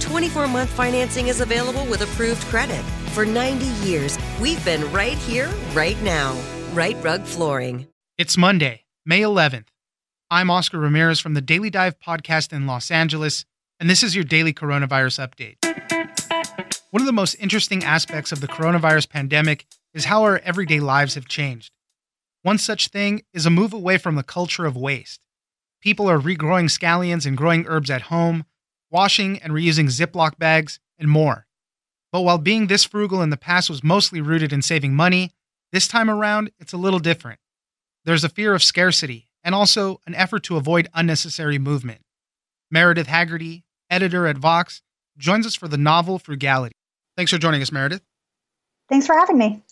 24 month financing is available with approved credit. For 90 years, we've been right here, right now. Rite Rug Flooring. It's Monday, May 11th. I'm Oscar Ramirez from the Daily Dive podcast in Los Angeles, and this is your daily coronavirus update. One of the most interesting aspects of the coronavirus pandemic is how our everyday lives have changed. One such thing is a move away from the culture of waste. People are regrowing scallions and growing herbs at home, washing and reusing Ziploc bags, and more. But while being this frugal in the past was mostly rooted in saving money, this time around it's a little different. There's a fear of scarcity and also an effort to avoid unnecessary movement. Meredith Haggerty, editor at Vox, joins us for the novel Frugality. Thanks for joining us, Meredith. Thanks for having me.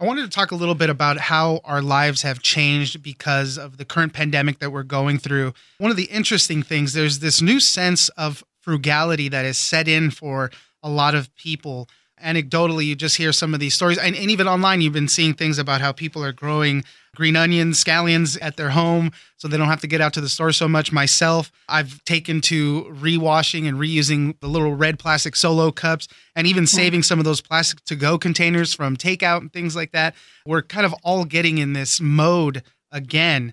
I wanted to talk a little bit about how our lives have changed because of the current pandemic that we're going through. One of the interesting things, there's this new sense of frugality that is set in for a lot of people. Anecdotally, you just hear some of these stories, and, and even online, you've been seeing things about how people are growing green onions, scallions at their home so they don't have to get out to the store so much. Myself, I've taken to rewashing and reusing the little red plastic solo cups and even saving some of those plastic to go containers from takeout and things like that. We're kind of all getting in this mode again.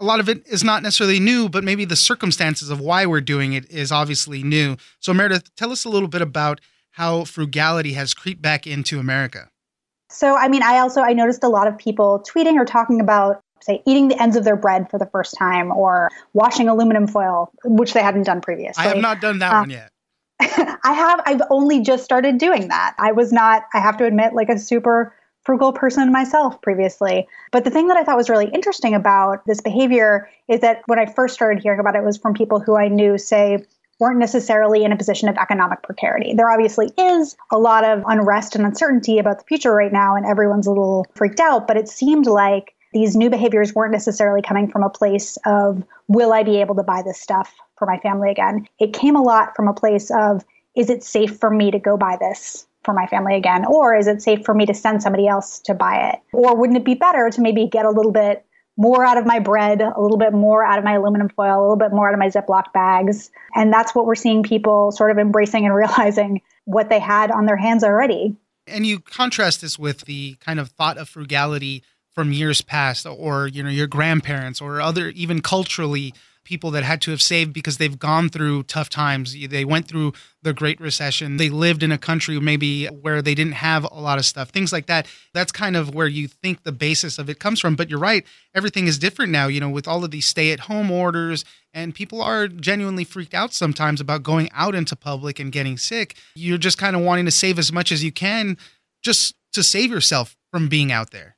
A lot of it is not necessarily new, but maybe the circumstances of why we're doing it is obviously new. So, Meredith, tell us a little bit about how frugality has creeped back into America. So, I mean, I also I noticed a lot of people tweeting or talking about say eating the ends of their bread for the first time or washing aluminum foil, which they hadn't done previously. I have not done that Um, one yet. I have I've only just started doing that. I was not I have to admit like a super frugal person myself previously. But the thing that I thought was really interesting about this behavior is that when I first started hearing about it it was from people who I knew say weren't necessarily in a position of economic precarity. There obviously is a lot of unrest and uncertainty about the future right now and everyone's a little freaked out, but it seemed like these new behaviors weren't necessarily coming from a place of will I be able to buy this stuff for my family again? It came a lot from a place of is it safe for me to go buy this for my family again? Or is it safe for me to send somebody else to buy it? Or wouldn't it be better to maybe get a little bit more out of my bread, a little bit more out of my aluminum foil, a little bit more out of my Ziploc bags? And that's what we're seeing people sort of embracing and realizing what they had on their hands already. And you contrast this with the kind of thought of frugality from years past or you know your grandparents or other even culturally people that had to have saved because they've gone through tough times. They went through the Great Recession. They lived in a country maybe where they didn't have a lot of stuff, things like that. That's kind of where you think the basis of it comes from. But you're right, everything is different now, you know, with all of these stay at home orders, and people are genuinely freaked out sometimes about going out into public and getting sick. You're just kind of wanting to save as much as you can just to save yourself from being out there.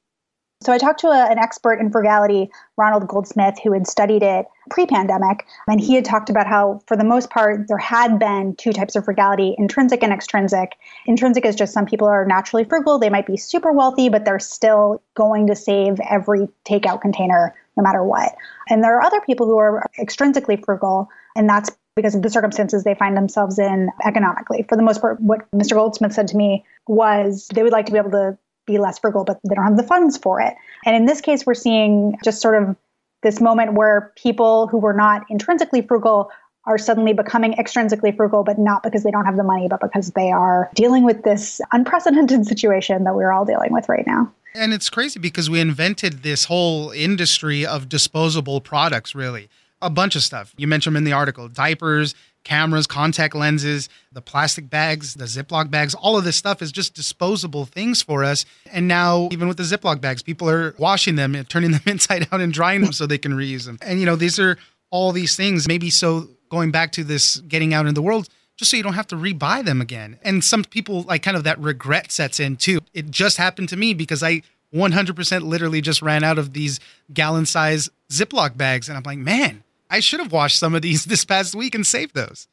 So I talked to a, an expert in frugality, Ronald Goldsmith, who had studied it pre-pandemic, and he had talked about how, for the most part, there had been two types of frugality: intrinsic and extrinsic. Intrinsic is just some people are naturally frugal; they might be super wealthy, but they're still going to save every takeout container no matter what. And there are other people who are extrinsically frugal, and that's because of the circumstances they find themselves in economically. For the most part, what Mr. Goldsmith said to me was they would like to be able to be less frugal, but they don't have the funds for it. And in this case, we're seeing just sort of this moment where people who were not intrinsically frugal are suddenly becoming extrinsically frugal, but not because they don't have the money, but because they are dealing with this unprecedented situation that we're all dealing with right now. And it's crazy because we invented this whole industry of disposable products, really. A bunch of stuff. You mentioned them in the article diapers, cameras, contact lenses, the plastic bags, the Ziploc bags, all of this stuff is just disposable things for us. And now, even with the Ziploc bags, people are washing them and turning them inside out and drying them so they can reuse them. And, you know, these are all these things, maybe so going back to this getting out in the world, just so you don't have to rebuy them again. And some people, like, kind of that regret sets in too. It just happened to me because I 100% literally just ran out of these gallon size Ziploc bags. And I'm like, man, I should have washed some of these this past week and saved those.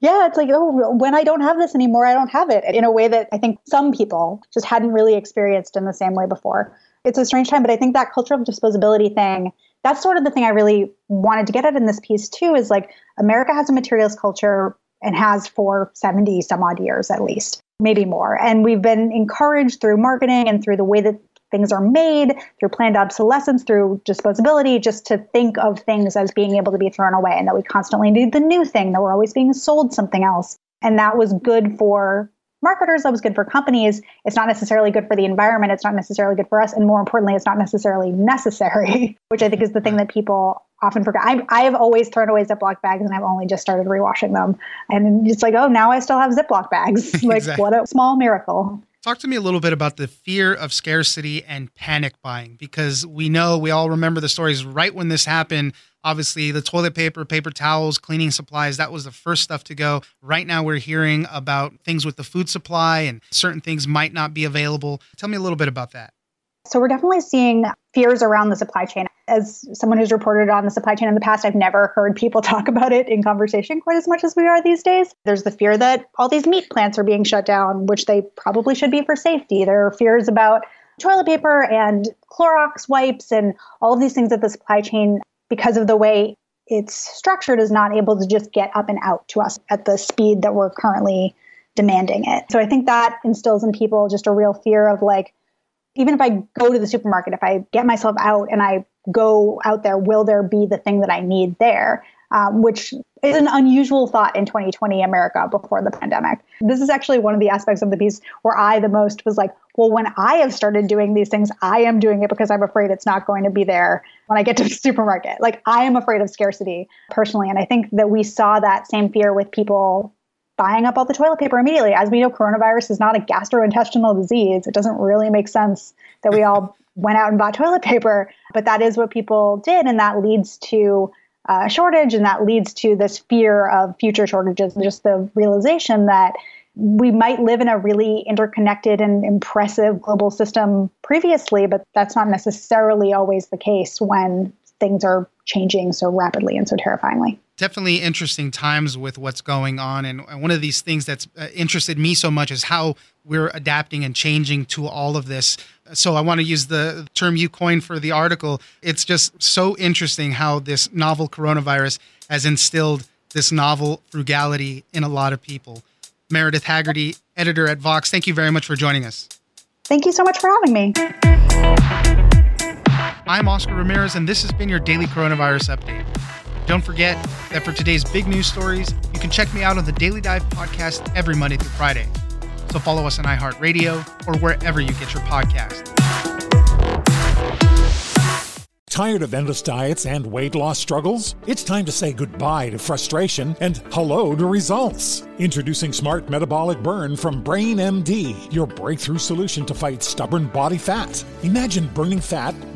Yeah, it's like, oh, when I don't have this anymore, I don't have it in a way that I think some people just hadn't really experienced in the same way before. It's a strange time, but I think that cultural disposability thing, that's sort of the thing I really wanted to get at in this piece too, is like America has a materials culture and has for 70 some odd years at least, maybe more. And we've been encouraged through marketing and through the way that things are made, through planned obsolescence, through disposability, just to think of things as being able to be thrown away and that we constantly need the new thing, that we're always being sold something else. And that was good for marketers, that was good for companies. It's not necessarily good for the environment, it's not necessarily good for us. And more importantly, it's not necessarily necessary, which I think is the thing that people often forget. I, I have always thrown away Ziploc bags and I've only just started rewashing them. And it's like, oh, now I still have Ziploc bags. like, exactly. what a small miracle. Talk to me a little bit about the fear of scarcity and panic buying because we know we all remember the stories right when this happened. Obviously, the toilet paper, paper towels, cleaning supplies, that was the first stuff to go. Right now, we're hearing about things with the food supply and certain things might not be available. Tell me a little bit about that. So, we're definitely seeing fears around the supply chain as someone who's reported on the supply chain in the past, I've never heard people talk about it in conversation quite as much as we are these days. There's the fear that all these meat plants are being shut down, which they probably should be for safety. There are fears about toilet paper and Clorox wipes and all of these things that the supply chain, because of the way it's structured, is not able to just get up and out to us at the speed that we're currently demanding it. So I think that instills in people just a real fear of like, even if I go to the supermarket, if I get myself out and I go out there, will there be the thing that I need there? Um, which is an unusual thought in 2020 America before the pandemic. This is actually one of the aspects of the piece where I the most was like, well, when I have started doing these things, I am doing it because I'm afraid it's not going to be there when I get to the supermarket. Like, I am afraid of scarcity personally. And I think that we saw that same fear with people buying up all the toilet paper immediately. As we know, coronavirus is not a gastrointestinal disease. It doesn't really make sense that we all went out and bought toilet paper, but that is what people did, and that leads to a shortage, and that leads to this fear of future shortages, just the realization that we might live in a really interconnected and impressive global system previously, but that's not necessarily always the case when things are changing so rapidly and so terrifyingly definitely interesting times with what's going on. And one of these things that's uh, interested me so much is how we're adapting and changing to all of this. So I want to use the term you coined for the article. It's just so interesting how this novel coronavirus has instilled this novel frugality in a lot of people. Meredith Haggerty, editor at Vox, thank you very much for joining us. Thank you so much for having me. I'm Oscar Ramirez, and this has been your daily coronavirus update. Don't forget that for today's big news stories, you can check me out on the Daily Dive podcast every Monday through Friday. So follow us on iHeartRadio or wherever you get your podcast. Tired of endless diets and weight loss struggles? It's time to say goodbye to frustration and hello to results. Introducing Smart Metabolic Burn from Brain MD, your breakthrough solution to fight stubborn body fat. Imagine burning fat,